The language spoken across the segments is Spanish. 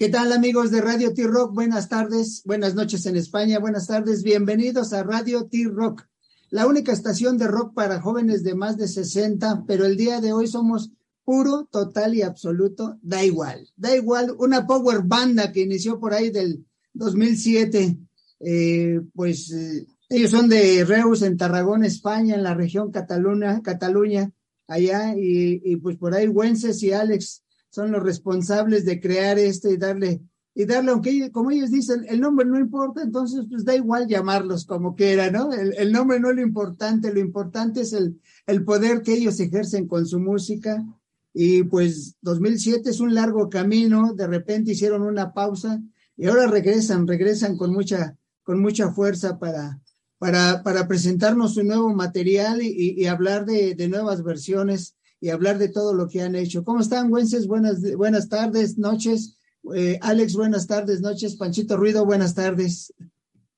¿Qué tal amigos de Radio T-Rock? Buenas tardes, buenas noches en España, buenas tardes, bienvenidos a Radio T-Rock, la única estación de rock para jóvenes de más de 60, pero el día de hoy somos puro, total y absoluto, da igual, da igual, una power banda que inició por ahí del 2007, eh, pues eh, ellos son de Reus en Tarragona, España, en la región Cataluña, Cataluña, allá, y, y pues por ahí Wences y Alex son los responsables de crear esto y darle, y darle, aunque como ellos dicen, el nombre no importa, entonces pues da igual llamarlos como quiera, ¿no? El, el nombre no es lo importante, lo importante es el, el poder que ellos ejercen con su música. Y pues 2007 es un largo camino, de repente hicieron una pausa y ahora regresan, regresan con mucha, con mucha fuerza para, para, para presentarnos su nuevo material y, hablar de, de nuevas versiones y hablar de todo lo que han hecho. ¿Cómo están, Wences? Buenas, buenas tardes, noches. Eh, Alex, buenas tardes, noches. Panchito Ruido, buenas tardes.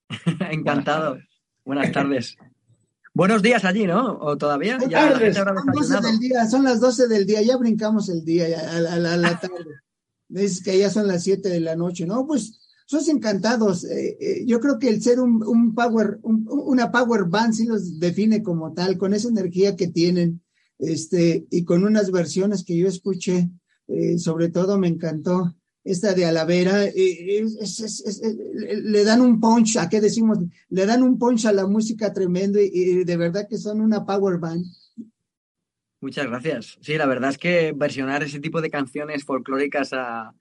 Encantado. Buenas tardes. Buenos días allí, ¿no? ¿O todavía? Ya tardes. Son, 12 del día, son las 12 del día, ya brincamos el día ya, a la tarde. Dices que ya son las 7 de la noche, ¿no? Pues sos encantados. Eh, eh, yo creo que el ser un, un power, un, una power band sí los define como tal, con esa energía que tienen este, y con unas versiones que yo escuché, eh, sobre todo me encantó esta de Alavera, eh, es, es, es, le dan un punch, ¿a qué decimos? Le dan un punch a la música tremendo y, y, de verdad que son una power band. Muchas gracias. Sí, la verdad es que versionar ese tipo de canciones folclóricas a,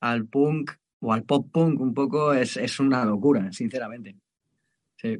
al punk o al pop punk un poco es, una locura, sinceramente. Sí.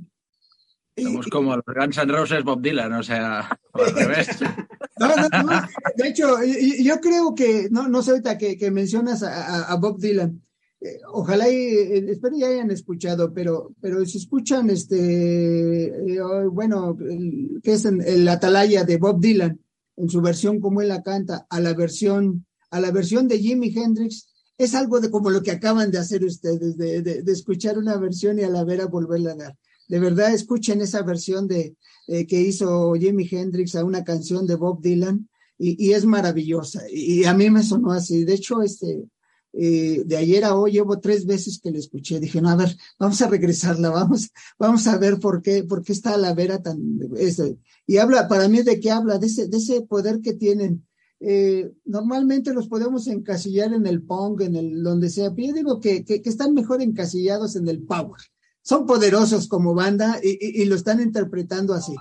Somos como los Guns N' Roses Bob Dylan, o sea, al revés. No, no, no. De hecho, yo creo que, no, no sé ahorita que, que mencionas a, a, Bob Dylan. Eh, ojalá y, eh, espero ya hayan escuchado, pero, pero si escuchan este, eh, bueno, el, que es en, el Atalaya de Bob Dylan, en su versión como él la canta, a la versión, a la versión de Jimi Hendrix, es algo de como lo que acaban de hacer ustedes, de, de, de escuchar una versión y a la vera volverla a dar de verdad escuchen esa versión de eh, que hizo Jimi Hendrix a una canción de Bob Dylan y, es maravillosa y, a mí me sonó así. De hecho, este eh, de ayer a hoy llevo tres veces que la escuché. Dije, no, a ver, vamos a regresarla, vamos, vamos a ver por qué, por qué está la vera tan este, y habla para mí de qué habla de ese de ese poder que tienen. Eh, normalmente los podemos encasillar en el punk, en el donde sea, pero yo digo que, que están mejor encasillados en el power son poderosos como banda y, y, y, lo están interpretando así.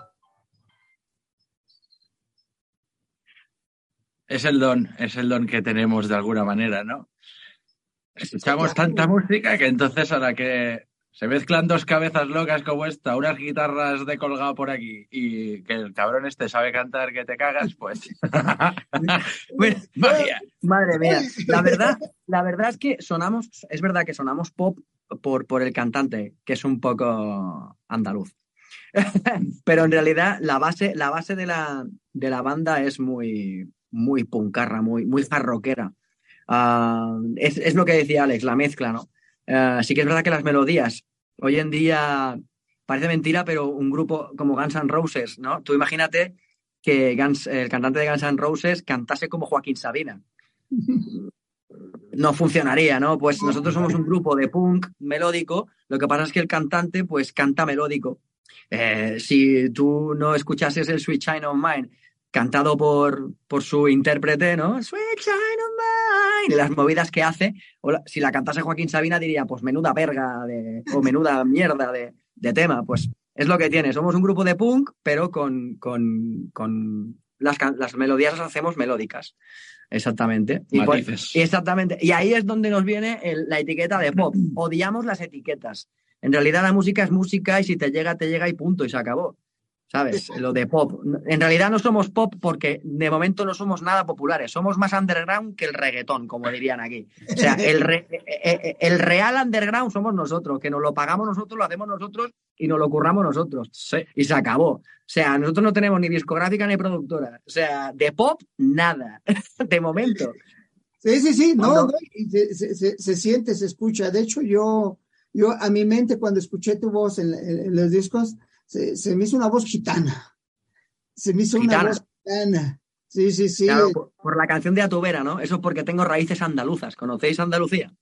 Es el don, es el don que tenemos de alguna manera, ¿no? Escuchamos tanta música que entonces a la que se mezclan dos cabezas locas como esta, unas guitarras de colgado por aquí y que el cabrón este sabe cantar que te cagas, pues. bueno, magia. Madre mía. La verdad, la verdad es que sonamos, es verdad que sonamos pop por, por el cantante, que es un poco andaluz. Pero en realidad la base, la base de, la, de la banda es muy, muy puncarra, muy, muy jarroquera. Uh, es, es, lo que decía Alex, la mezcla, ¿no? Uh, sí que es verdad que las melodías hoy en día parece mentira, pero un grupo como Guns N' Roses, ¿no? Tú imagínate que Guns, el cantante de Guns N' Roses cantase como Joaquín Sabina no funcionaría, ¿no? Pues nosotros somos un grupo de punk melódico, lo que pasa es que el cantante pues canta melódico. Eh, si tú no escuchases el Sweet Shine of Mine cantado por, por su intérprete, ¿no? Sweet Shine of Mine, y las movidas que hace, o si la cantase Joaquín Sabina diría, pues menuda verga de, o menuda mierda de, de, tema, pues es lo que tiene. Somos un grupo de punk, pero con, con, con las, las melodías las hacemos melódicas. Exactamente. Y, exactamente. Y ahí es donde nos viene el, la etiqueta de pop. Odiamos las etiquetas. En realidad la música es música y si te llega, te llega y punto, y se acabó. ¿Sabes? Lo de pop. En realidad no somos pop porque de momento no somos nada populares. Somos más underground que el reggaetón, como dirían aquí. O sea, el, re, el real underground somos nosotros, que nos lo pagamos nosotros, lo hacemos nosotros y nos lo curramos nosotros. Sí. Y se acabó. O sea, nosotros no tenemos ni discográfica ni productora. O sea, de pop, nada. de momento. Sí, sí, sí, no, no se, se, se, siente, se escucha. De hecho, yo, yo a mi mente cuando escuché tu voz en, en, en los discos, se, se, me hizo una voz gitana. Se me hizo gitana. una voz gitana. Sí, sí, sí. Claro, por, por, la canción de Atubera, ¿no? Eso porque tengo raíces andaluzas. ¿Conocéis Andalucía?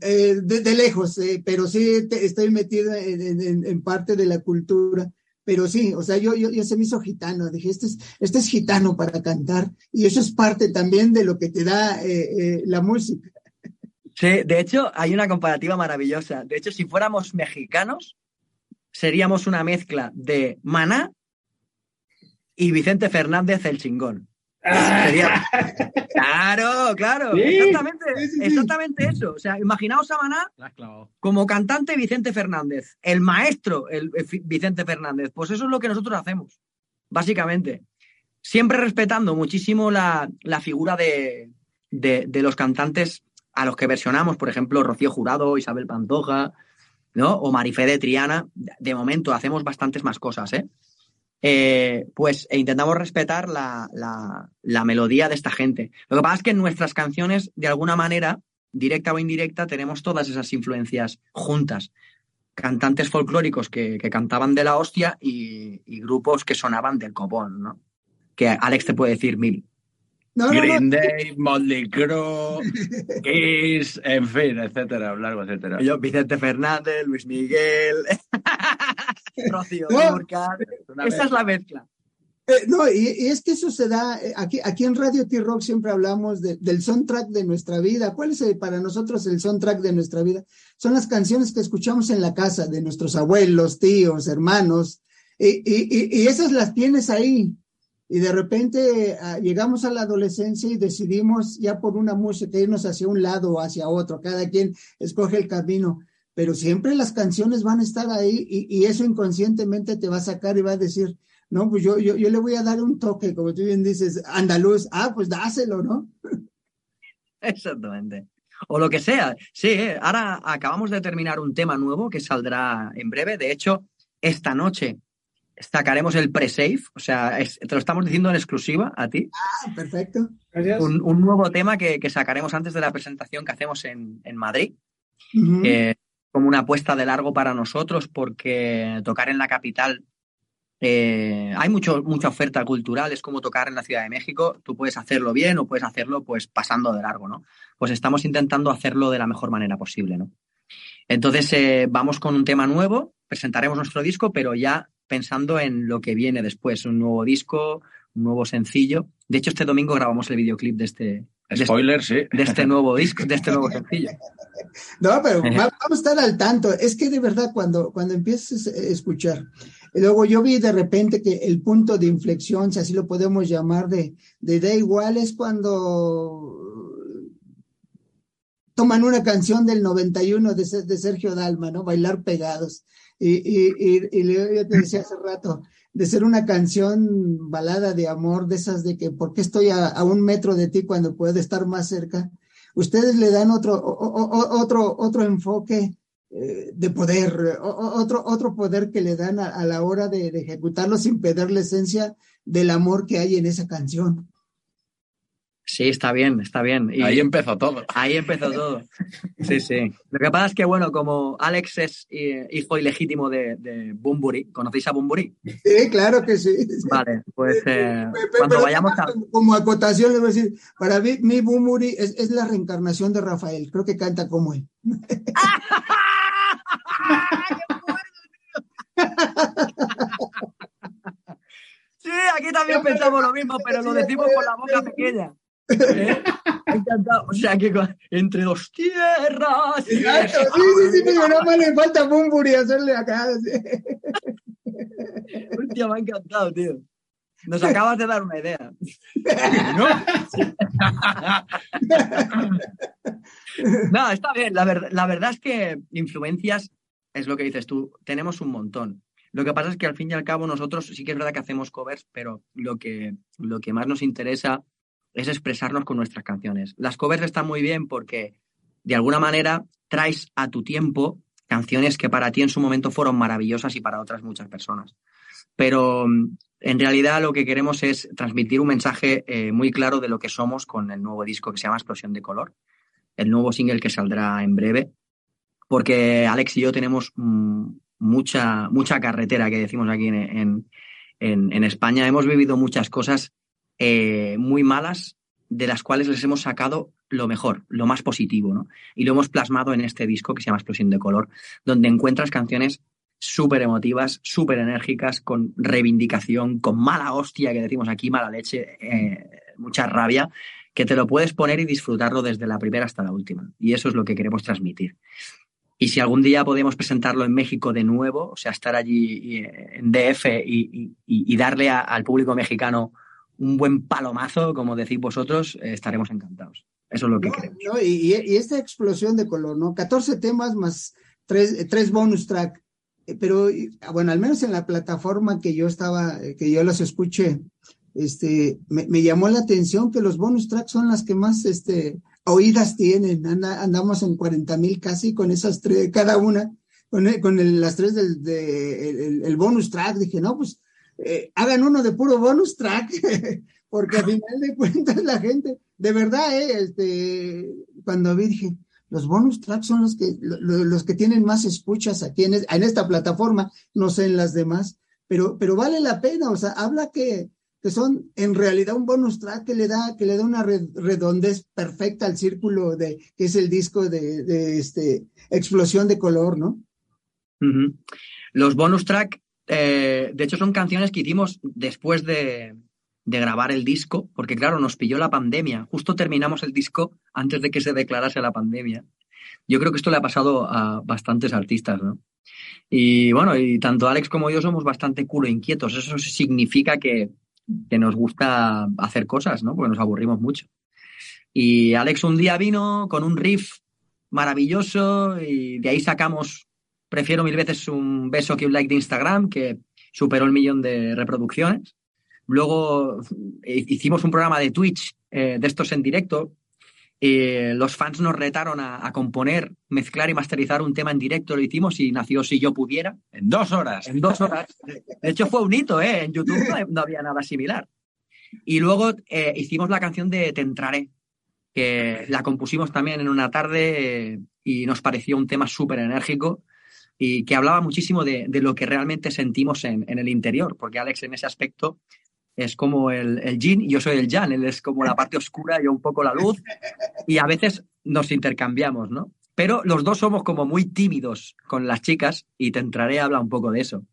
eh, de, lejos, eh, pero sí estoy metido en, parte de la cultura. Pero sí, o sea, yo, yo, yo se me hizo gitano, dije, este es, este es gitano para cantar, y eso es parte también de lo que te da eh, la música. Sí, de hecho, hay una comparativa maravillosa. De hecho, si fuéramos mexicanos, seríamos una mezcla de Maná y Vicente Fernández el chingón. Claro, claro, exactamente, exactamente eso. O sea, imaginaos a Maná como cantante Vicente Fernández, el maestro el, Vicente Fernández. Pues eso es lo que nosotros hacemos, básicamente. Siempre respetando muchísimo la, figura de, de, los cantantes a los que versionamos, por ejemplo, Rocío Jurado, Isabel Pantoja, ¿no? O Marifé de Triana. De momento hacemos bastantes más cosas, ¿eh? Eh, pues e intentamos respetar la, melodía de esta gente. Lo que pasa es que en nuestras canciones, de alguna manera, directa o indirecta, tenemos todas esas influencias juntas. Cantantes folclóricos que, cantaban de la hostia y, grupos que sonaban del copón, ¿no? Que Alex te puede decir mil. Green Day, Motley Crue, Kiss, en fin, etcétera, largo, etcétera. Yo, Vicente Fernández, Luis Miguel, Rocío Esa es la mezcla. Eh, no, y, es que eso se da, eh, aquí, aquí en Radio T-Rock siempre hablamos del soundtrack de nuestra vida. ¿Cuál es para nosotros el soundtrack de nuestra vida? Son las canciones que escuchamos en la casa de nuestros abuelos, tíos, hermanos, y, y esas las tienes ahí y de repente ah, llegamos a la adolescencia y decidimos ya por una música irnos hacia un lado o hacia otro, cada quien escoge el camino, pero siempre las canciones van a estar ahí y, eso inconscientemente te va a sacar y va a decir, no, pues yo, yo, yo le voy a dar un toque, como tú bien dices, andaluz, ah, pues dáselo, ¿no? Exactamente. O lo que sea. Sí, eh, ahora acabamos de terminar un tema nuevo que saldrá en breve. De hecho, esta noche sacaremos el pre-save, o sea, te lo estamos diciendo en exclusiva a ti. Ah, perfecto. Un, nuevo tema que, sacaremos antes de la presentación que hacemos en, Madrid, como una apuesta de largo para nosotros, porque tocar en la capital, eh, hay mucho, mucha oferta cultural, es como tocar en la Ciudad de México, tú puedes hacerlo bien o puedes hacerlo pues pasando de largo, ¿no? Pues estamos intentando hacerlo de la mejor manera posible, ¿no? Entonces, eh, vamos con un tema nuevo, presentaremos nuestro disco, pero ya pensando en lo que viene después, un nuevo disco, un nuevo sencillo. De hecho, este domingo grabamos el videoclip de este. Spoiler, sí. De este nuevo disco, de este nuevo sencillo. No, pero vamos a estar al tanto. Es que de verdad, cuando, cuando empieces a escuchar, luego yo vi de repente que el punto de inflexión, si así lo podemos llamar, de, de da igual es cuando toman una canción del 91 de, de Sergio Dalma, ¿no? Bailar pegados. Y, y, y, y yo te decía hace rato, de ser una canción balada de amor, de esas de que, ¿por qué estoy a, un metro de ti cuando puedo estar más cerca? Ustedes le dan otro, otro, otro enfoque eh, de poder, otro, otro poder que le dan a, la hora de, de, ejecutarlo sin perder la esencia del amor que hay en esa canción. Sí, está bien, está bien. Y ahí empezó todo. Ahí empezó todo. Sí, sí. Lo que pasa es que, bueno, como Alex es eh, hijo ilegítimo de, de Bumburi, ¿conocéis a Bumburi? Sí, claro que sí. Vale, pues eh, cuando vayamos a... Como acotación le voy a decir, para mí, mi Bumburi es, es la reencarnación de Rafael. Creo que canta como él. Sí, aquí también pensamos lo mismo, pero lo decimos con la boca pequeña. ¿Eh? Encantado. O sea que entre dos tierras. sí, sí, sí, pero nada más le falta Bumburi hacerle acá. Hostia, me ha encantado, tío. Nos acabas de dar una idea. ¿No? no, está bien. La, la verdad es que influencias, es lo que dices tú, tenemos un montón. Lo que pasa es que al fin y al cabo nosotros sí que es verdad que hacemos covers, pero lo que, lo que más nos interesa es expresarnos con nuestras canciones. Las covers están muy bien porque de alguna manera traes a tu tiempo canciones que para ti en su momento fueron maravillosas y para otras muchas personas. Pero mm, en realidad lo que queremos es transmitir un mensaje eh, muy claro de lo que somos con el nuevo disco que se llama Explosión de Color, el nuevo single que saldrá en breve, porque Alex y yo tenemos mm, mucha, mucha carretera que decimos aquí en, en España. Hemos vivido muchas cosas eh, muy malas de las cuales les hemos sacado lo mejor, lo más positivo, ¿no? Y lo hemos plasmado en este disco que se llama Explosión de Color, donde encuentras canciones súper emotivas, súper enérgicas, con reivindicación, con mala hostia, que decimos aquí, mala leche, eh, mucha rabia, que te lo puedes poner y disfrutarlo desde la primera hasta la última. Y eso es lo que queremos transmitir. Y si algún día podemos presentarlo en México de nuevo, o sea, estar allí eh, en DF y, darle al público mexicano un buen palomazo, como decís vosotros, eh, estaremos encantados. Eso es lo que queremos. y, esta explosión de color, ¿no? 14 temas más tres, tres bonus track. Eh, pero, bueno, al menos en la plataforma que yo estaba, que yo los escuché, este, me, llamó la atención que los bonus tracks son las que más este, oídas tienen. andamos en 40 mil casi con esas tres, cada una, con, con las tres del de, el, bonus track. Dije, no, pues eh, hagan uno de puro bonus track, porque al final de cuentas la gente, de verdad, eh, este, cuando vi dije, los bonus tracks son los que, los, que tienen más escuchas aquí en, en esta plataforma, no sé en las demás, pero, pero vale la pena, o sea, habla que que son en realidad un bonus track que le da, que le da una redondez perfecta al círculo de, que es el disco de, este, explosión de color, ¿no? Los bonus track, eh, de hecho, son canciones que hicimos después de, grabar el disco, porque claro, nos pilló la pandemia. Justo terminamos el disco antes de que se declarase la pandemia. Yo creo que esto le ha pasado a bastantes artistas, ¿no? Y bueno, y tanto Alex como yo somos bastante culo inquietos. Eso significa que, que nos gusta hacer cosas, ¿no? Porque nos aburrimos mucho. Y Alex un día vino con un riff maravilloso y de ahí sacamos, prefiero mil veces un beso que un like de Instagram, que superó el millón de reproducciones. Luego eh, hicimos un programa de Twitch eh, de estos en directo, eh, los fans nos retaron a, componer, mezclar y masterizar un tema en directo, lo hicimos y nació Si yo pudiera. En dos horas. En dos horas. De hecho fue un hito, ¿eh? En YouTube no, había nada similar. Y luego eh, hicimos la canción de Te entraré, que la compusimos también en una tarde eh, y nos pareció un tema súper enérgico y que hablaba muchísimo de, lo que realmente sentimos en, en, el interior, porque Alex en ese aspecto es como el, el yin y yo soy el yang, él es como la parte oscura, y yo un poco la luz, y a veces nos intercambiamos, ¿no? Pero los dos somos como muy tímidos con las chicas y te entraré a hablar un poco de eso.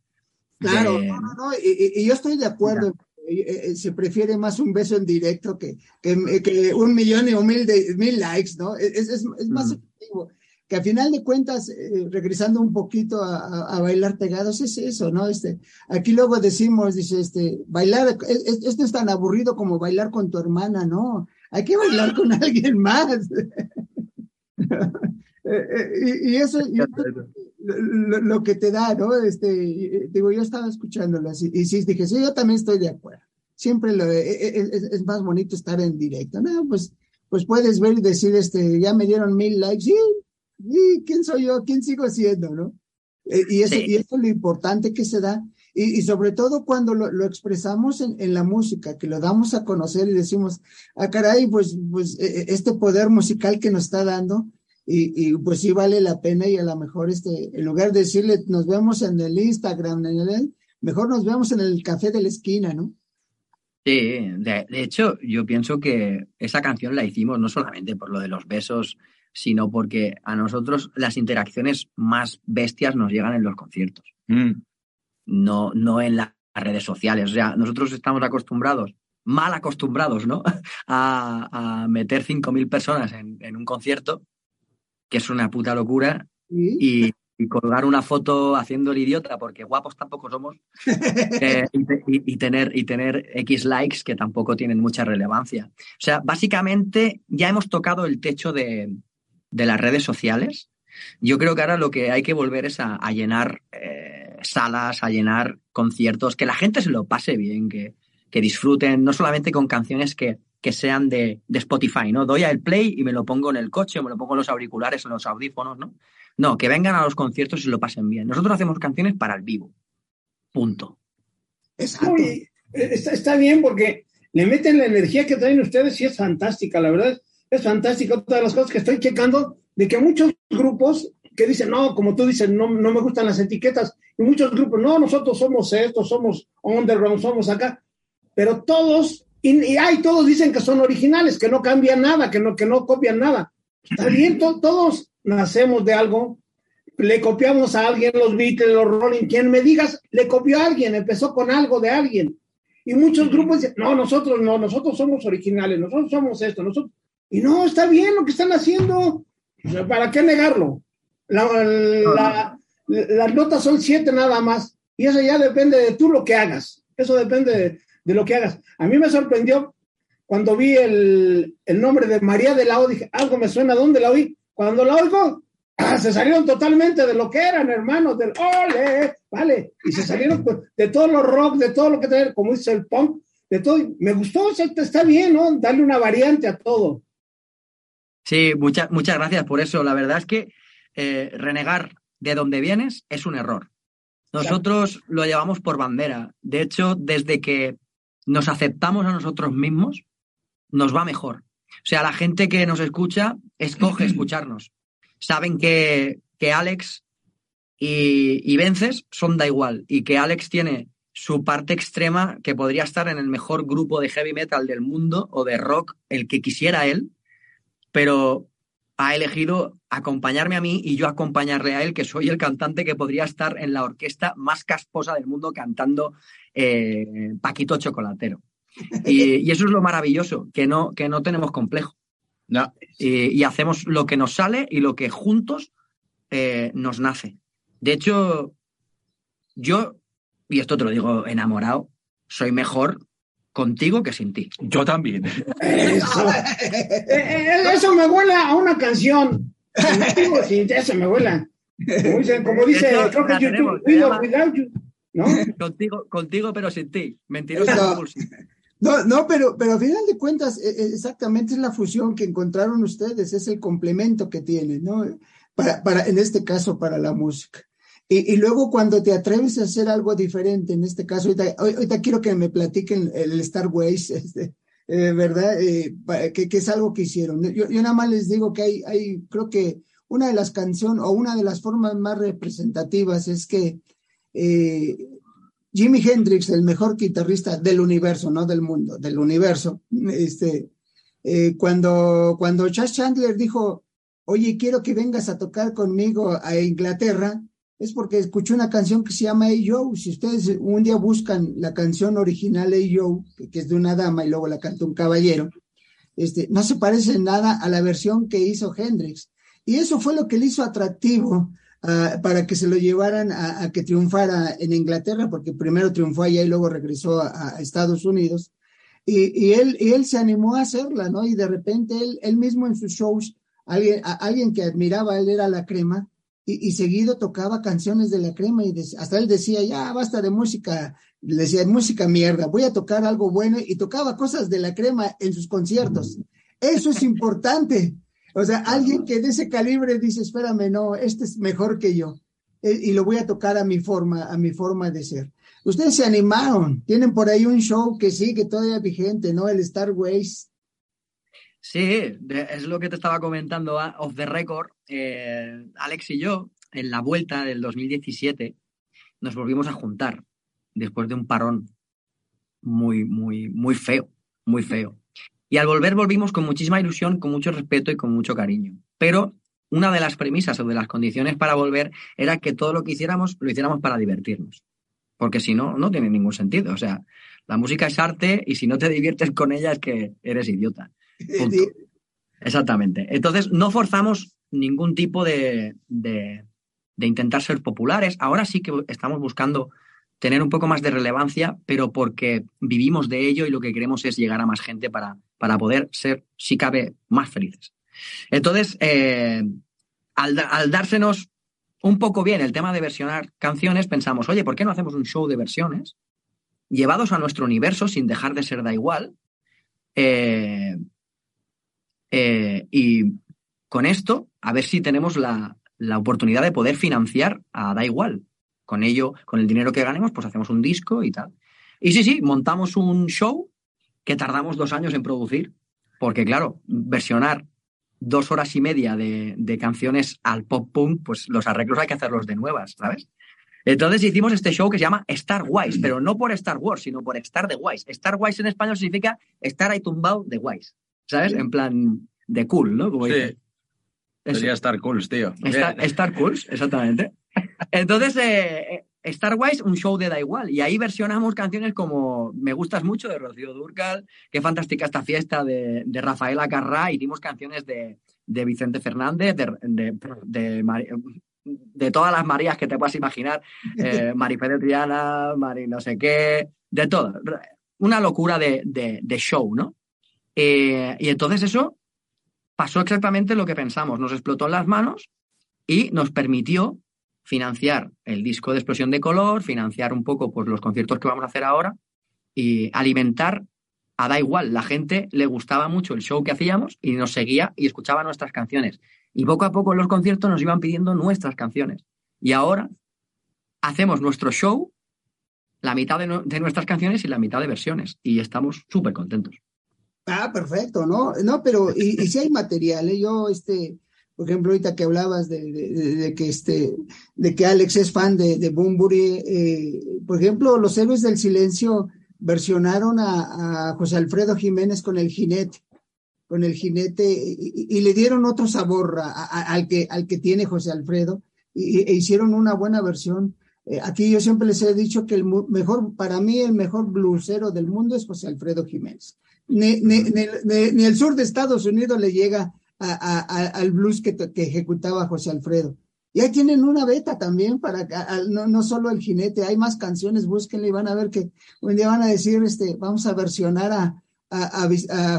Claro, no, no, no, y, yo estoy de acuerdo. Eh, eh, se prefiere más un beso en directo que, que, un millón y un mil, de, mil likes, ¿no? Es, es, más mm. efectivo que al final de cuentas, eh, regresando un poquito a, bailar pegados, es eso, ¿no? Este, aquí luego decimos, dice, este, bailar, esto es tan aburrido como bailar con tu hermana, ¿no? Hay que bailar con alguien más. Eh, eh, y, eso, lo, que te da, ¿no? Este, digo, yo estaba escuchándolo así, y sí, dije, sí, yo también estoy de acuerdo. Siempre lo, es, más bonito estar en directo, ¿no? Pues, pues puedes ver y decir, este, ya me dieron mil likes, sí, ¿y quién soy yo? ¿Quién sigo siendo? ¿no? Eh, y, eso, y eso es lo importante que se da. Y, y sobre todo cuando lo, lo expresamos en, en, la música, que lo damos a conocer y decimos, ah, caray, pues, pues e, e, este poder musical que nos está dando, y, y, pues sí vale la pena y a lo mejor este, en lugar de decirle nos vemos en el Instagram, en el, mejor nos vemos en el café de la esquina, ¿no? Sí, de, de, hecho yo pienso que esa canción la hicimos no solamente por lo de los besos sino porque a nosotros las interacciones más bestias nos llegan en los conciertos, mm. no, no en las redes sociales. O sea, nosotros estamos acostumbrados, mal acostumbrados, ¿no? A, meter 5.000 personas en, un concierto, que es una puta locura, y, colgar una foto haciendo el idiota, porque guapos tampoco somos, eh, y, tener, y tener X likes que tampoco tienen mucha relevancia. O sea, básicamente ya hemos tocado el techo de, de las redes sociales, yo creo que ahora lo que hay que volver es a, llenar eh, salas, a llenar conciertos, que la gente se lo pase bien, que, que disfruten, no solamente con canciones que, que sean de, de, Spotify, ¿no? Doy al play y me lo pongo en el coche, me lo pongo en los auriculares, en los audífonos, ¿no? No, que vengan a los conciertos y se lo pasen bien. Nosotros hacemos canciones para el vivo. Punto. está, está bien porque le meten la energía que traen ustedes y es fantástica, la verdad es fantástica. Otra de las cosas que estoy checando, de que muchos grupos que dicen, no, como tú dices, no, no me gustan las etiquetas, y muchos grupos, no, nosotros somos esto, somos underground, somos acá, pero todos Y, hay todos dicen que son originales, que no cambian nada, que no, que no copian nada. Está bien, todos nacemos de algo, le copiamos a alguien, los Beatles, los Rolling, quien me digas, le copió a alguien, empezó con algo de alguien. Y muchos grupos dicen, no, nosotros no, nosotros somos originales, nosotros somos esto, nosotros. Y no, está bien lo que están haciendo. ¿Para qué negarlo? las notas son siete nada más. Y eso ya depende de tú lo que hagas. Eso depende de, lo que hagas. A mí me sorprendió cuando vi el, el nombre de María de la O, dije, algo me suena, ¿dónde la oí? Cuando la oigo, se salieron totalmente de lo que eran, hermanos, del ole, vale, y se salieron pues, de todos los rock, de todo lo que trae, como dice el punk, de todo. Me gustó, está bien, ¿no? Darle una variante a todo. Sí, muchas muchas gracias por eso. La verdad es que eh, renegar de donde vienes es un error. Nosotros lo llevamos por bandera. De hecho, desde que nos aceptamos a nosotros mismos, nos va mejor. O sea, la gente que nos escucha escoge escucharnos saben que, que Alex y, y, Vences son da igual y que Alex tiene su parte extrema que podría estar en el mejor grupo de heavy metal del mundo o de rock, el que quisiera él, pero ha elegido acompañarme a mí y yo acompañarle a él, que soy el cantante que podría estar en la orquesta más casposa del mundo cantando eh, Paquito Chocolatero. Y, y, eso es lo maravilloso, que no, que no tenemos complejo. No. y hacemos lo que nos sale y lo que juntos eh, nos nace. De hecho, yo, y esto te lo digo enamorado, soy mejor contigo que sin ti. Yo también. Eso, eh, eh, eso me huele a una canción. Contigo sin ti, eso me huele. Como dice, creo que YouTube, ¿no? Contigo, contigo, pero sin ti. Mentiroso. No, no, pero, pero a final de cuentas, e, e, exactamente es la fusión que encontraron ustedes, es el complemento que tienen, ¿no? Para, para, en este caso, para la música. Y, luego cuando te atreves a hacer algo diferente, en este caso, ahorita, ahorita quiero que me platiquen el Star Ways, este, eh, ¿verdad? Eh, que, que, es algo que hicieron. Yo, yo, nada más les digo que hay, hay, creo que una de las canciones o una de las formas más representativas es que eh, Jimi Hendrix, el mejor guitarrista del universo, no del mundo, del universo, este, cuando, cuando Chas Chandler dijo, oye, quiero que vengas a tocar conmigo a Inglaterra, es porque escuché una canción que se llama Hey Joe. Si ustedes un día buscan la canción original Hey Joe, que es de una dama y luego la canta un caballero, este, no se parece nada a la versión que hizo Hendrix. Y eso fue lo que le hizo atractivo para que se lo llevaran a, que triunfara en Inglaterra, porque primero triunfó allá y luego regresó a, Estados Unidos. Y, él, y él se animó a hacerla, ¿no? Y de repente él, él mismo en sus shows, alguien, alguien que admiraba, él era la crema, y, y seguido tocaba canciones de la crema y hasta él decía, ya basta de música, le decía, música mierda, voy a tocar algo bueno y tocaba cosas de la crema en sus conciertos. Eso es importante, o sea, alguien que de ese calibre dice, espérame, no, este es mejor que yo. E, y lo voy a tocar a mi forma, a mi forma de ser. Ustedes se animaron, tienen por ahí un show que sigue todavía vigente, ¿no? El Star Ways. Sí, es lo que te estaba comentando ah, off the record. Eh, Alex y yo, en la vuelta del 2017, nos volvimos a juntar después de un parón muy, muy, muy feo, muy feo. Y al volver volvimos con muchísima ilusión, con mucho respeto y con mucho cariño. Pero una de las premisas o de las condiciones para volver era que todo lo que hiciéramos lo hiciéramos para divertirnos. Porque si no, no tiene ningún sentido. O sea, la música es arte y si no te diviertes con ella es que eres idiota. Exactamente. Entonces, no forzamos ningún tipo de, de, intentar ser populares. Ahora sí que estamos buscando tener un poco más de relevancia, pero porque vivimos de ello y lo que queremos es llegar a más gente para, para poder ser, si cabe, más felices. Entonces, eh, al, dársenos un poco bien el tema de versionar canciones, pensamos, oye, ¿por qué no hacemos un show de versiones llevados a nuestro universo sin dejar de ser da igual? Eh, eh, y con esto, a ver si tenemos la, la oportunidad de poder financiar a Da Igual, con ello, con el dinero que ganemos, pues hacemos un disco y tal. Y sí, sí, montamos un show que tardamos dos años en producir, porque claro, versionar dos horas y media de, canciones al pop punk, pues los arreglos hay que hacerlos de nuevas, ¿sabes? Entonces hicimos este show que se llama Star Wise, pero no por Star Wars, sino por Star de Wise. Star Wise en español significa estar ahí tumbado de Wise, ¿sabes? En plan de cool, ¿no? Como Sí. dice. Sería Star Cool, tío. Star, Star Cool, exactamente. Entonces, eh, eh, Star Wise, un show de da igual. Y ahí versionamos canciones como Me gustas mucho de Rocío Durcal, Qué fantástica esta fiesta de, de Rafaela Carrá. Hicimos canciones de, de Vicente Fernández, de, de, de Mari- de todas las Marías que te puedas imaginar. Eh, Marifé de Triana, Mari no sé qué, de todo. Una locura de show, ¿no? Eh, y entonces eso pasó exactamente lo que pensamos. Nos explotó en las manos y nos permitió financiar el disco de explosión de color, financiar un poco pues, los conciertos que vamos a hacer ahora y alimentar a da igual. La gente le gustaba mucho el show que hacíamos y nos seguía y escuchaba nuestras canciones. Y poco a poco en los conciertos nos iban pidiendo nuestras canciones. Y ahora hacemos nuestro show, la mitad de, de nuestras canciones y la mitad de versiones. Y estamos súper contentos. Ah, perfecto, ¿no? No, pero y, si hay material, ¿eh? Yo, este, por ejemplo, ahorita que hablabas de, de- de- de que este, de que Alex es fan de, de Bumburi, eh, por ejemplo, los héroes del silencio versionaron a, José Alfredo Jiménez con el jinete, con el jinete, y, y- le dieron otro sabor al que, al que tiene José Alfredo, y, e hicieron una buena versión. Eh, aquí yo siempre les he dicho que el mejor, para mí, el mejor blusero del mundo es José Alfredo Jiménez ni, ni, ni, el sur de Estados Unidos le llega a, al blues que, que ejecutaba José Alfredo. Y ahí tienen una beta también para no, no solo el jinete, hay más canciones, búsquenle y van a ver que un día van a decir, este, vamos a versionar a,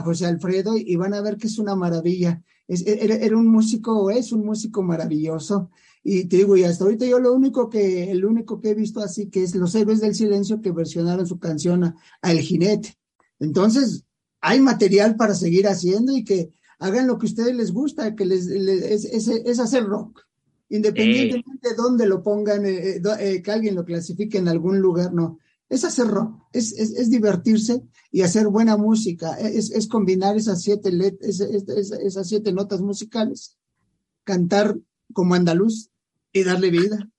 José Alfredo y van a ver que es una maravilla. Es, era, era un músico, es un músico maravilloso. Y te digo, y hasta ahorita yo lo único que, el único que he visto así que es Los Héroes del Silencio que versionaron su canción a, a El Jinete. Entonces, hay material para seguir haciendo y que hagan lo que a ustedes les gusta, que les, es, es- hacer rock. Independientemente de dónde lo pongan, eh, eh, eh, que alguien lo clasifique en algún lugar, no. Es hacer rock, es, es, divertirse y hacer buena música, es, es combinar esas siete, let- es- es- es- esas siete notas musicales, cantar como andaluz y darle vida.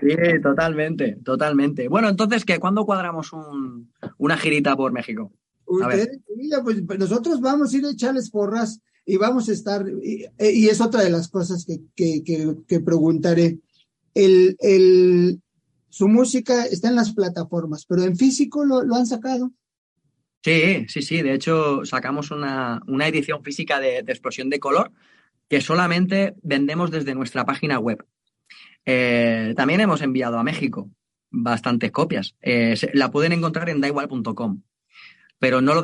Sí, totalmente, totalmente. Bueno, entonces, ¿qué? ¿Cuándo cuadramos un- una girita por México? Ustedes, pues, pues nosotros vamos a ir a echarles porras y vamos a estar, y, y es otra de las cosas que, que, que, que preguntaré. El, el, su música está en las plataformas, pero en físico lo, lo han sacado. Sí, sí, sí. De hecho, sacamos una, una edición física de, de Explosión de Color que solamente vendemos desde nuestra página web. Eh, también hemos enviado a México bastantes copias. Eh, se- la pueden encontrar en daigual.com. Pero no lo,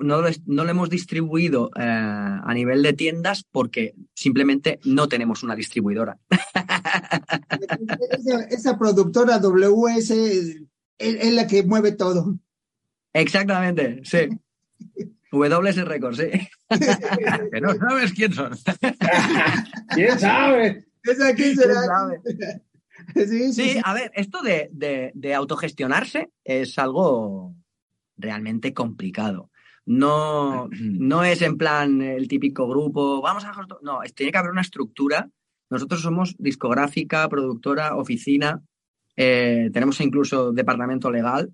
no, lo, no lo hemos distribuido eh, a nivel de tiendas porque simplemente no tenemos una distribuidora. Esa, esa productora WS es, es la que mueve todo. Exactamente, sí. WS Records, sí. Que no sabes quién son. ¿Quién sabe? ¿Esa quién sabe? Sí, sí, Sí, sí. a ver, esto de, de- de autogestionarse es algo realmente complicado. No, no es en plan el típico grupo, vamos a... hosto-". No, tiene que haber una estructura. Nosotros somos discográfica, productora, oficina, eh, tenemos incluso departamento legal.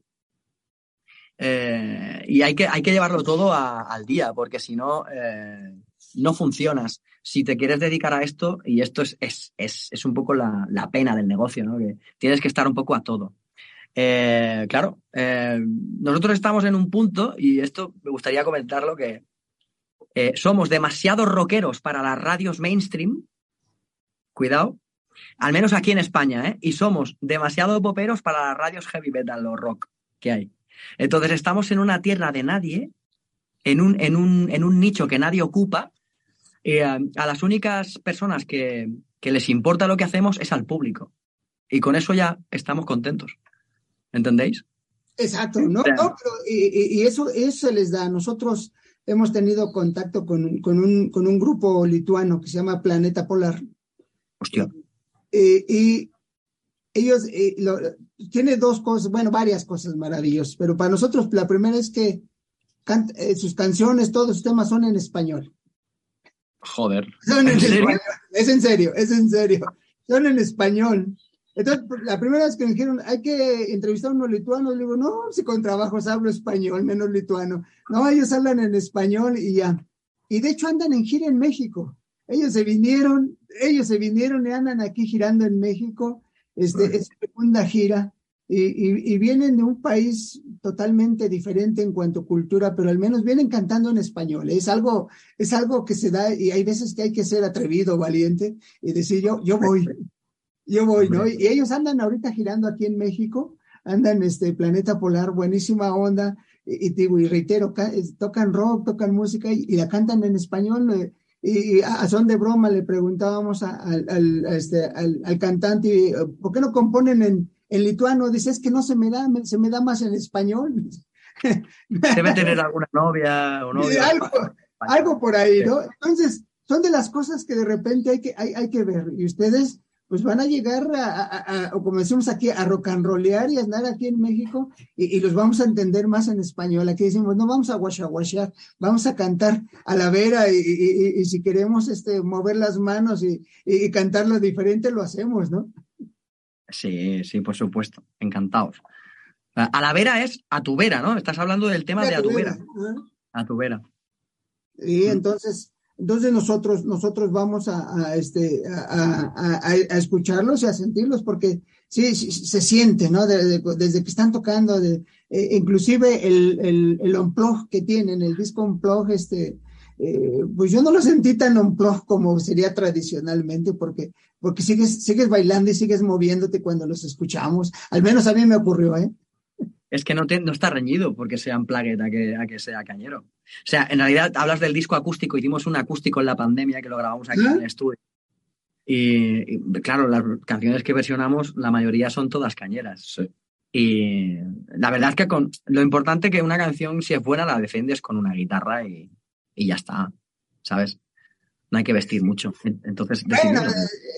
Eh, y hay que, hay que llevarlo todo al día, porque si no, eh, no funcionas. Si te quieres dedicar a esto, y esto es, es, es, es un poco la, la pena del negocio, ¿no? Que tienes que estar un poco a todo. Eh, claro, nosotros estamos en un punto, y esto me gustaría comentarlo, que somos demasiado rockeros para las radios mainstream, cuidado, al menos aquí en España, y somos demasiado poperos para las radios heavy metal o rock que hay. Entonces estamos en una tierra de nadie, en un, en un, en un nicho que nadie ocupa, y a, las únicas personas que, que les importa lo que hacemos es al público. Y con eso ya estamos contentos. ¿Entendéis? Exacto, ¿no? No, pero, y, eso, eso se les da. Nosotros hemos tenido contacto con, con un, con un grupo lituano que se llama Planeta Polar. Hostia. Eh, y ellos eh, lo- tiene dos cosas, bueno, varias cosas maravillosas, pero para nosotros la primera es que eh, sus canciones, todos sus temas son en español. Joder. Son en español. Es en serio, es en serio. son en español. Entonces, la primera vez que me dijeron, hay que entrevistar a unos lituanos, le digo, no, si con trabajos hablo español, menos lituano. No, ellos hablan en español y ya. Y de hecho andan en gira en México. Ellos se vinieron, ellos se vinieron y andan aquí girando en México. Este, es segunda gira. Y, y, vienen de un país totalmente diferente en cuanto a cultura, pero al menos vienen cantando en español. Es algo, es algo que se da y hay veces que hay que ser atrevido, valiente y decir yo, yo voy, yo voy, ¿no? Y ellos andan ahorita girando aquí en México, andan este Planeta Polar, buenísima onda, y, digo, y reitero, tocan rock, tocan música y, la cantan en español. Eh, y, a son de broma le preguntábamos al, este, al, cantante, ¿por qué no componen en, en lituano? Dice, es que no se me da, se me da más en español. Debe tener alguna novia o novia. Algo, algo por ahí, ¿no? Entonces, son de las cosas que de repente hay que, hay, hay que ver. Y ustedes pues van a llegar a, o como decimos aquí, a rock and rollear y a andar aquí en México y, los vamos a entender más en español. Aquí decimos, no vamos a guachaguachear, vamos a cantar a la vera y, si queremos este, mover las manos y, cantarlo diferente, lo hacemos, ¿no? Sí, sí, por supuesto, encantados. A la vera es a tu vera, ¿no? Estás hablando del tema de a tu vera. A tu vera. Y entonces, entonces nosotros, nosotros vamos a, este, a, escucharlos y a sentirlos porque sí, se siente, ¿no? desde que están tocando, de, eh, inclusive el, el, el unplug que tienen, el disco unplug, este, eh, pues yo no lo sentí tan unplug como sería tradicionalmente porque, porque sigues, sigues bailando y sigues moviéndote cuando los escuchamos. Al menos a mí me ocurrió, ¿eh? Es que no, no está reñido porque sea Unplugged a que, a que sea cañero. O sea, en realidad hablas del disco acústico, hicimos un acústico en la pandemia que lo grabamos aquí en el estudio. Y, claro, las canciones que versionamos, la mayoría son todas cañeras. Y la verdad es que con, lo importante que una canción, si es buena, la defiendes con una guitarra y, ya está, ¿sabes? No hay que vestir mucho. Entonces,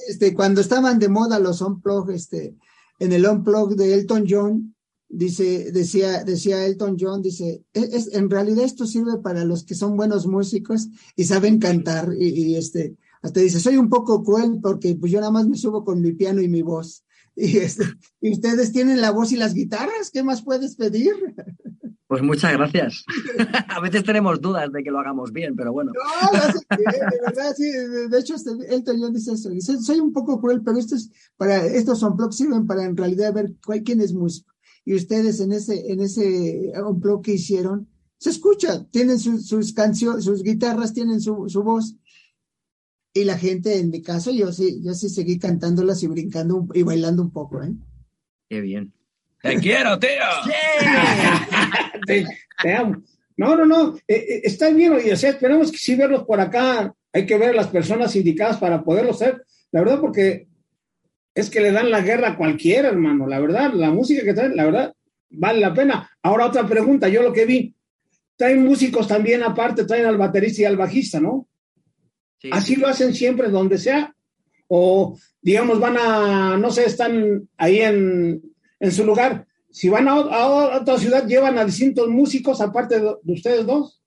este, cuando estaban de moda los unplug, este, en el unplug de Elton John, dice, decía, decía Elton John, dice, e, es, en realidad esto sirve para los que son buenos músicos y saben cantar y, este, hasta dice, soy un poco cruel porque pues yo nada más me subo con mi piano y mi voz. Y, este, y ustedes tienen la voz y las guitarras, ¿qué más puedes pedir? Pues muchas gracias. a veces tenemos dudas de que lo hagamos bien, pero bueno. No, de verdad, sí. De hecho, este, Elton John dice eso. Dice, soy un poco cruel, pero esto es para, estos son blogs sirven para en realidad ver quién es músico y ustedes en ese, en ese unplug que hicieron, se escucha, tienen sus canciones, sus guitarras, tienen su, su, voz. Y la gente, en mi caso, yo sí, yo sí seguí cantándolas y brincando y bailando un poco, ¿eh? Qué bien. ¡Te quiero, tío! te, amo. No, no, no, eh, eh, está bien, oye, o sea, tenemos que sí verlos por acá, hay que ver las personas indicadas para poderlo hacer, la verdad, porque es que le dan la guerra a cualquiera, hermano. La verdad, la música que traen, la verdad, vale la pena. Ahora otra pregunta, yo lo que vi, traen músicos también aparte, traen al baterista y al bajista, ¿no? Así lo hacen siempre, donde sea. O, digamos, van a, no sé, están ahí en, su lugar. Si van a, otra ciudad, llevan a distintos músicos aparte de, de ustedes dos.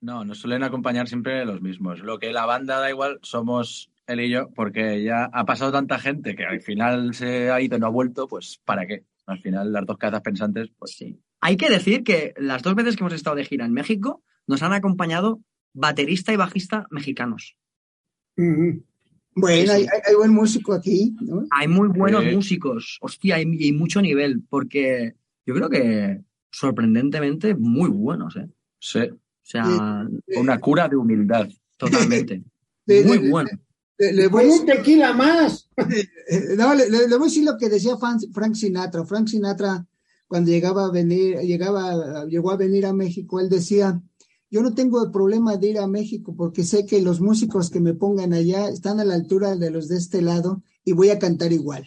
No, nos suelen acompañar siempre los mismos. Lo que la banda da igual, somos él y yo, porque ya ha pasado tanta gente que al final se ha ido y no ha vuelto, pues ¿para qué? Al final las dos cabezas pensantes, pues sí. Hay que decir que las dos veces que hemos estado de gira en México nos han acompañado baterista y bajista mexicanos. Bueno, hay, buen músico aquí, ¿no? Hay muy buenos músicos, hostia, hay, hay mucho nivel, porque yo creo que sorprendentemente muy buenos, ¿eh? Sí. O sea, una cura de humildad, totalmente. muy bueno. Le, voy un tequila más. No, le, voy a decir lo que decía Frank Sinatra. Frank Sinatra, cuando llegaba a venir, llegaba, llegó a venir a México, él decía, yo no tengo el problema de ir a México porque sé que los músicos que me pongan allá están a la altura de los de este lado y voy a cantar igual.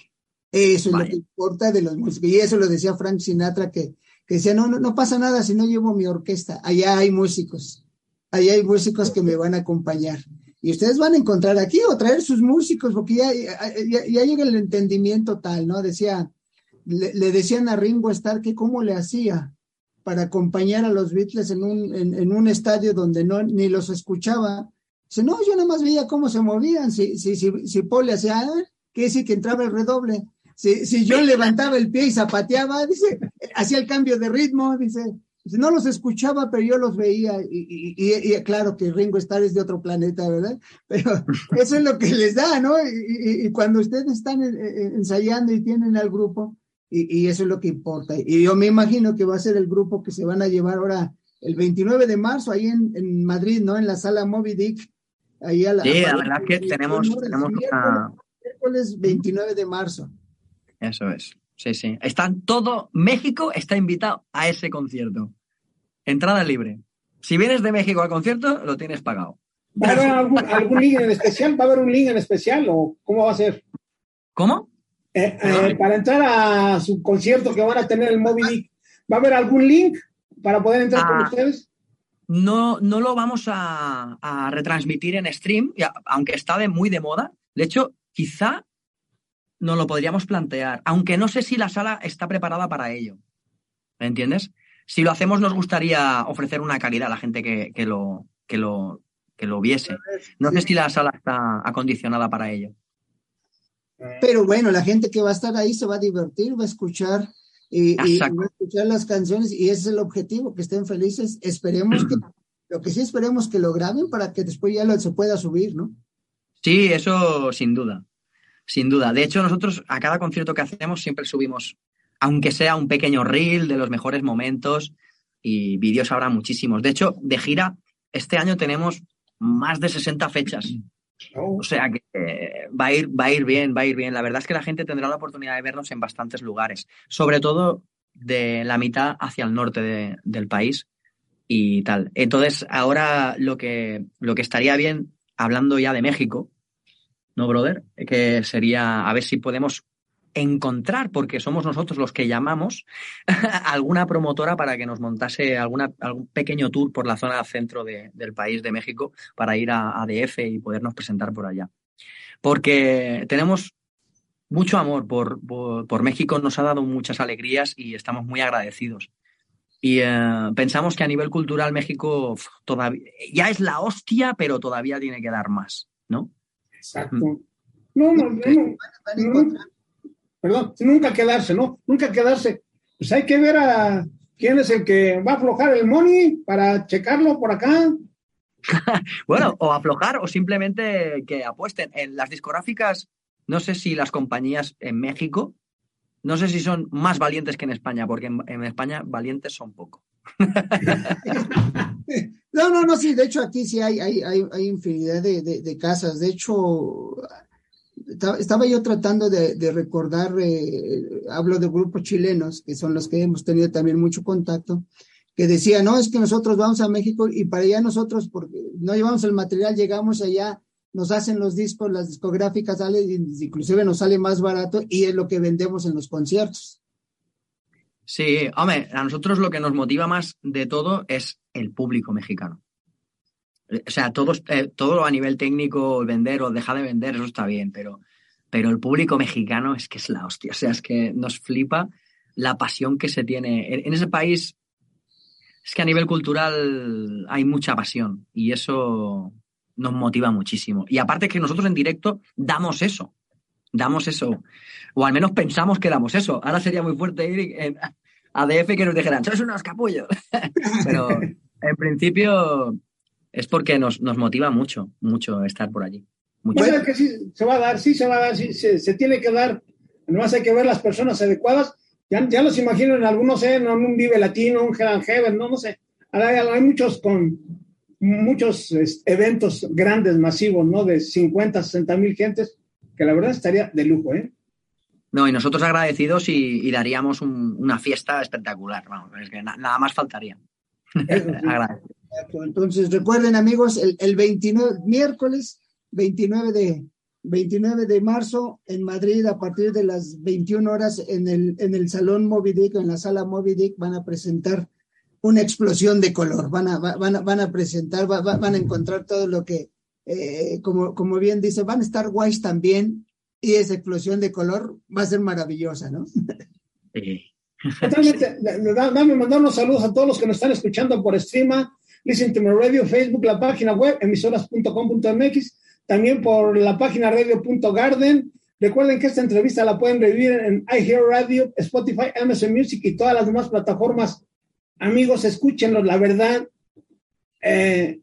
Eso es lo que importa de los músicos. Y eso lo decía Frank Sinatra, que, que decía, no, no, no pasa nada si no llevo mi orquesta. Allá hay músicos. Allá hay músicos que me van a acompañar. Y ustedes van a encontrar aquí o traer sus músicos, porque ya, ya, llega el entendimiento tal, ¿no? Decía, le, decían a Ringo Starr que cómo le hacía para acompañar a los Beatles en un, en, un estadio donde no ni los escuchaba. Dice, no, yo nada más veía cómo se movían. Si, si, si, si Paul le hacía, que decir que entraba el redoble. Si, si yo levantaba el pie y zapateaba, dice, hacía el cambio de ritmo, dice, no los escuchaba, pero yo los veía, y, y, y, claro que Ringo Starr es de otro planeta, ¿verdad? Pero eso es lo que les da, ¿no? Y, cuando ustedes están ensayando y tienen al grupo, y, eso es lo que importa. Y yo me imagino que va a ser el grupo que se van a llevar ahora el 29 de marzo, ahí en, en Madrid, ¿no? En la sala Moby Dick. Ahí a la, sí, la verdad que tenemos, tenemos una... Miércoles 29 de marzo. Eso es. Sí, sí. Están todo, México está invitado a ese concierto. Entrada libre. Si vienes de México al concierto, lo tienes pagado. ¿Va a haber algún, link en especial? ¿Va a haber un link en especial o cómo va a ser? ¿Cómo? Eh, eh, para entrar a su concierto que van a tener el Moby ¿va a haber algún link para poder entrar con ah, ustedes? No, no lo vamos a, a retransmitir en stream, aunque está de muy de moda. De hecho, quizá no lo podríamos plantear, aunque no sé si la sala está preparada para ello. ¿Me entiendes? Si lo hacemos, nos gustaría ofrecer una calidad a la gente que, que lo, que, lo, que lo viese. No sé si la sala está acondicionada para ello. Pero bueno, la gente que va a estar ahí se va a divertir, va a escuchar y, va a escuchar las canciones y ese es el objetivo, que estén felices. Esperemos que, lo que sí esperemos que lo graben para que después ya lo, se pueda subir, ¿no? Sí, eso sin duda sin duda. De hecho, nosotros a cada concierto que hacemos siempre subimos, aunque sea un pequeño reel de los mejores momentos y vídeos habrá muchísimos. De hecho, de gira, este año tenemos más de 60 fechas. Oh. O sea que eh, va, a ir, va a ir bien, va a ir bien. La verdad es que la gente tendrá la oportunidad de vernos en bastantes lugares, sobre todo de la mitad hacia el norte del país y tal. Entonces, ahora lo que, lo que estaría bien, hablando ya de México, ¿no, brother? Que sería a ver si podemos encontrar, porque somos nosotros los que llamamos, alguna promotora para que nos montase alguna, algún pequeño tour por la zona centro del país de México para ir a, ADF y podernos presentar por allá. Porque tenemos mucho amor por, por, México, nos ha dado muchas alegrías y estamos muy agradecidos. Y eh, pensamos que a nivel cultural México todavía ya es la hostia, pero todavía tiene que dar más, ¿no? Exacto. No, no, no, perdón, nunca quedarse, ¿no? Nunca quedarse. Pues hay que ver a quién es el que va a aflojar el money para checarlo por acá. bueno, o aflojar o simplemente que apuesten. En las discográficas, no sé si las compañías en México, no sé si son más valientes que en España, porque en, España valientes son poco. No, no, no, sí, de hecho aquí sí hay, hay, hay, infinidad de, de, casas. De hecho, estaba yo tratando de, recordar, eh, hablo de grupos chilenos, que son los que hemos tenido también mucho contacto, que decía, no, es que nosotros vamos a México y para allá nosotros, porque no llevamos el material, llegamos allá, nos hacen los discos, las discográficas, inclusive nos sale más barato y es lo que vendemos en los conciertos. Sí, hombre, a nosotros lo que nos motiva más de todo es el público mexicano. O sea, todos, eh, todo a nivel técnico, vender o dejar de vender, eso está bien, pero, pero el público mexicano es que es la hostia. O sea, es que nos flipa la pasión que se tiene. En, ese país, es que a nivel cultural hay mucha pasión y eso nos motiva muchísimo. Y aparte que nosotros en directo damos eso damos eso, o al menos pensamos que damos eso. Ahora sería muy fuerte ir a DF que nos dijeran, sois unos capullos. Pero en principio es porque nos, nos, motiva mucho, mucho estar por allí. Mucho. que sí se va a dar, sí se va a dar, sí, se, tiene que dar. Además hay que ver las personas adecuadas. Ya, ya los imagino en algunos, ¿eh? en un Vive Latino, un Hell Heaven, no, no sé. Hay, hay muchos con muchos eventos grandes, masivos, ¿no? De 50, 60 mil gentes que la verdad estaría de lujo, ¿eh? No, y nosotros agradecidos y, daríamos una fiesta espectacular. Vamos, es que nada más faltaría. Entonces, recuerden, amigos, el, el 29, miércoles 29 de, 29 de marzo en Madrid, a partir de las 21 horas, en el, en el Salón Moby Dick, en la sala Moby Dick, van a presentar una explosión de color. Van a, van a, van a presentar, van a encontrar todo lo que eh, como, como bien dice, van a estar guays también y esa explosión de color va a ser maravillosa, ¿no? Sí. Totalmente. Dame mandar unos saludos a todos los que nos están escuchando por streama, Listen to My Radio, Facebook, la página web, emisoras.com.mx, también por la página radio.garden, Recuerden que esta entrevista la pueden revivir en iHeartRadio, Spotify, Amazon Music y todas las demás plataformas. Amigos, escúchenlos, la verdad. Eh,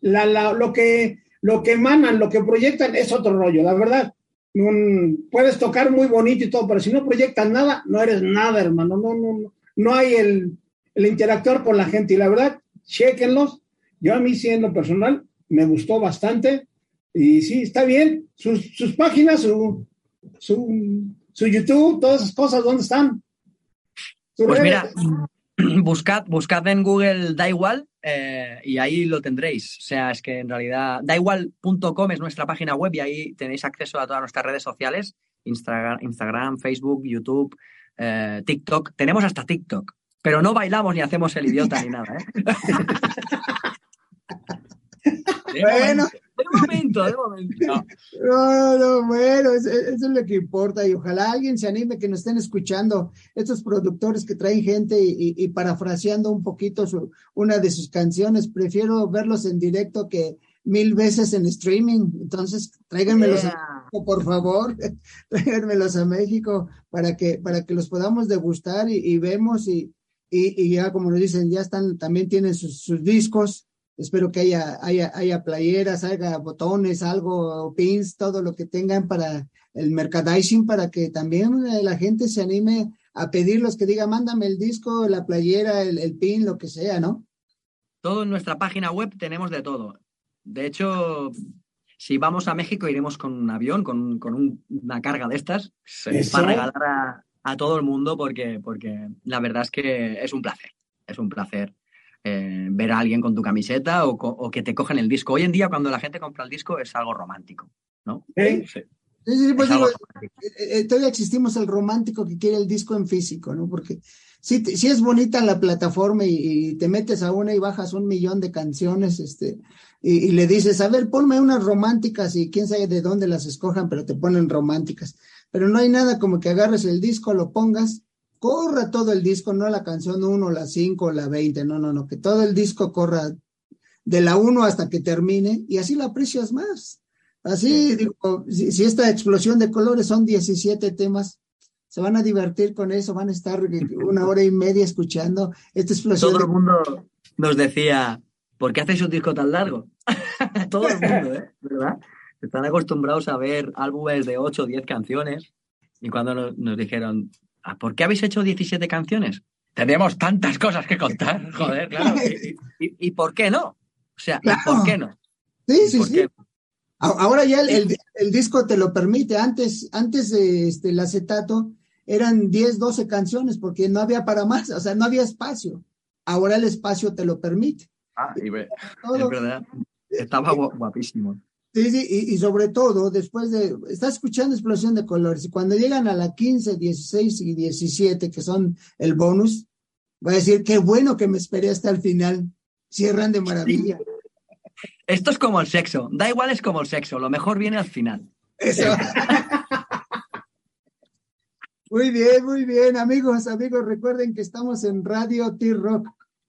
lo, que, lo que emanan, lo que proyectan es otro rollo, la verdad. puedes tocar muy bonito y todo, pero si no proyectas nada, no eres nada, hermano. No, no, no, no hay el, el interactuar con la gente. Y la verdad, chequenlos. Yo a mí, siendo personal, me gustó bastante. Y sí, está bien. Sus, sus páginas, su, su, su, YouTube, todas esas cosas, ¿dónde están? Pues mira, buscad, buscad en Google Da Igual eh, y ahí lo tendréis. O sea, es que en realidad daigual.com es nuestra página web y ahí tenéis acceso a todas nuestras redes sociales, Instagram, Facebook, YouTube, eh, TikTok. Tenemos hasta TikTok, pero no bailamos ni hacemos el idiota ni nada. ¿eh? bueno, de momento, de momento. No, no, bueno, eso, es lo que importa y ojalá alguien se anime que nos estén escuchando, estos productores que traen gente y, parafraseando un poquito una de sus canciones, prefiero verlos en directo que mil veces en streaming, entonces tráiganmelos a México, por favor, tráiganmelos a México para que, para que los podamos degustar y, vemos y, y, ya como nos dicen, ya están, también tienen sus, sus discos, Espero que haya, haya, haya playeras, haya botones, algo, pins, todo lo que tengan para el merchandising, para que también eh, la gente se anime a pedirlos, que diga, mándame el disco, la playera, el, pin, lo que sea, ¿no? Todo en nuestra página web tenemos de todo. De hecho, si vamos a México, iremos con un avión, con, una carga de estas, para regalar a, todo el mundo, porque, porque la verdad es que es un placer. Es un placer eh, ver a alguien con tu camiseta o, que te cogen el disco. Hoy en día, cuando la gente compra el disco, es algo romántico, ¿no? Sí, sí, pues digo, eh, eh, todavía existimos el romántico que quiere el disco en físico, ¿no? Porque si, si es bonita la plataforma y, te metes a una y bajas un millón de canciones, este, y, y, le dices, a ver, ponme unas románticas y quién sabe de dónde las escojan, pero te ponen románticas. Pero no hay nada como que agarres el disco, lo pongas corra todo el disco, no la canción 1, la 5, la 20, no, no, no, que todo el disco corra de la 1 hasta que termine y así la aprecias más. Así, digo, si, esta explosión de colores son 17 temas, se van a divertir con eso, van a estar una hora y media escuchando esta explosión. Todo el mundo nos decía, ¿por qué hacéis un disco tan largo? todo el mundo, ¿eh? ¿verdad? Están acostumbrados a ver álbumes de 8 o 10 canciones y cuando nos dijeron, Ah, ¿Por qué habéis hecho 17 canciones? Tenemos tantas cosas que contar, joder, claro. ¿Y, por qué no? O sea, ¿por qué no? Sí, sí, sí. Ahora ya el, disco te lo permite. Antes, antes de este, el acetato eran 10, 12 canciones porque no había para más, o sea, no había espacio. Ahora el espacio te lo permite. Ah, y ve, es verdad. Estaba guapísimo. Sí, sí, y, sobre todo, después de, está escuchando explosión de colores, y cuando llegan a la 15, 16 y 17, que son el bonus, va a decir, qué bueno que me esperé hasta el final, cierran de maravilla. Esto es como el sexo, da igual es como el sexo, lo mejor viene al final. Eso. muy bien, muy bien, amigos, amigos, recuerden que estamos en Radio T-Rock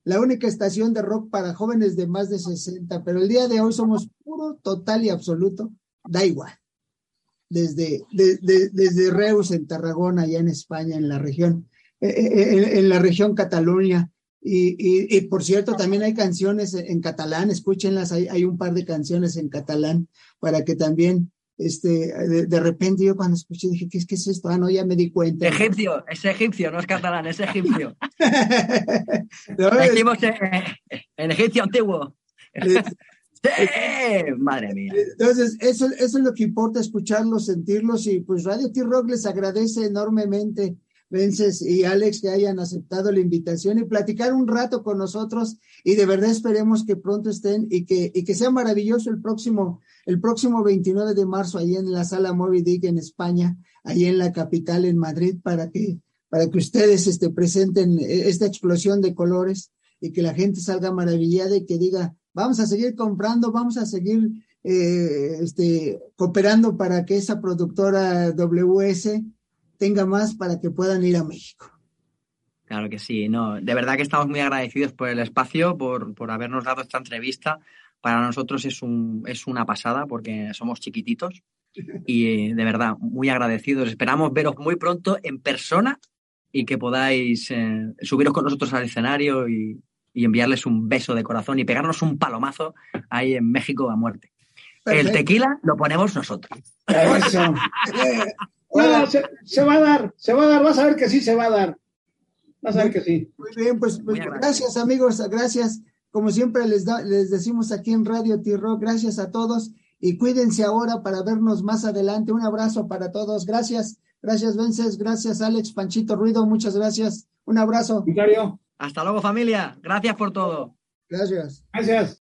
la única estación de rock para jóvenes de más de 60, pero el día de hoy somos puro, total y absoluto, da igual. Desde, desde Reus, en Tarragona, allá en España, en la región, eh, eh, eh, en, la región Cataluña. Y, por cierto, también hay canciones en catalán, escúchenlas, hay, hay un par de canciones en catalán para que también este, de, repente yo cuando escuché dije, ¿qué es, qué es esto? Ah, no, ya me di cuenta. Egipcio, es egipcio, no es catalán, es egipcio. no, en, egipcio antiguo. ¡Sí! Madre mía. Entonces, eso, eso es lo que importa, escucharlos, sentirlos, y pues Radio T-Rock les agradece enormemente, Vences y Alex, que hayan aceptado la invitación y platicar un rato con nosotros, y de verdad esperemos que pronto estén y que, y que sea maravilloso el próximo el próximo 29 de marzo, ahí en la sala Moby Dick en España, ahí en la capital, en Madrid, para que, para que ustedes este, presenten esta explosión de colores y que la gente salga maravillada y que diga, vamos a seguir comprando, vamos a seguir eh, este, cooperando para que esa productora WS tenga más para que puedan ir a México. Claro que sí, no, de verdad que estamos muy agradecidos por el espacio, por, por habernos dado esta entrevista para nosotros es, un, es una pasada porque somos chiquititos y de verdad, muy agradecidos. Esperamos veros muy pronto en persona y que podáis eh, subiros con nosotros al escenario y, y, enviarles un beso de corazón y pegarnos un palomazo ahí en México a muerte. Perfecto. El tequila lo ponemos nosotros. Eso. no, se, se, va a dar, se va a dar, vas a ver que sí se va a dar. Vas a ver que sí. Muy bien, pues, pues gracias amigos, gracias. Como siempre les, da, les decimos aquí en Radio T-Rock, gracias a todos y cuídense ahora para vernos más adelante. Un abrazo para todos. Gracias. Gracias, Vences. Gracias, Alex Panchito Ruido. Muchas gracias. Un abrazo. Vicario. Hasta luego, familia. Gracias por todo. Gracias. Gracias.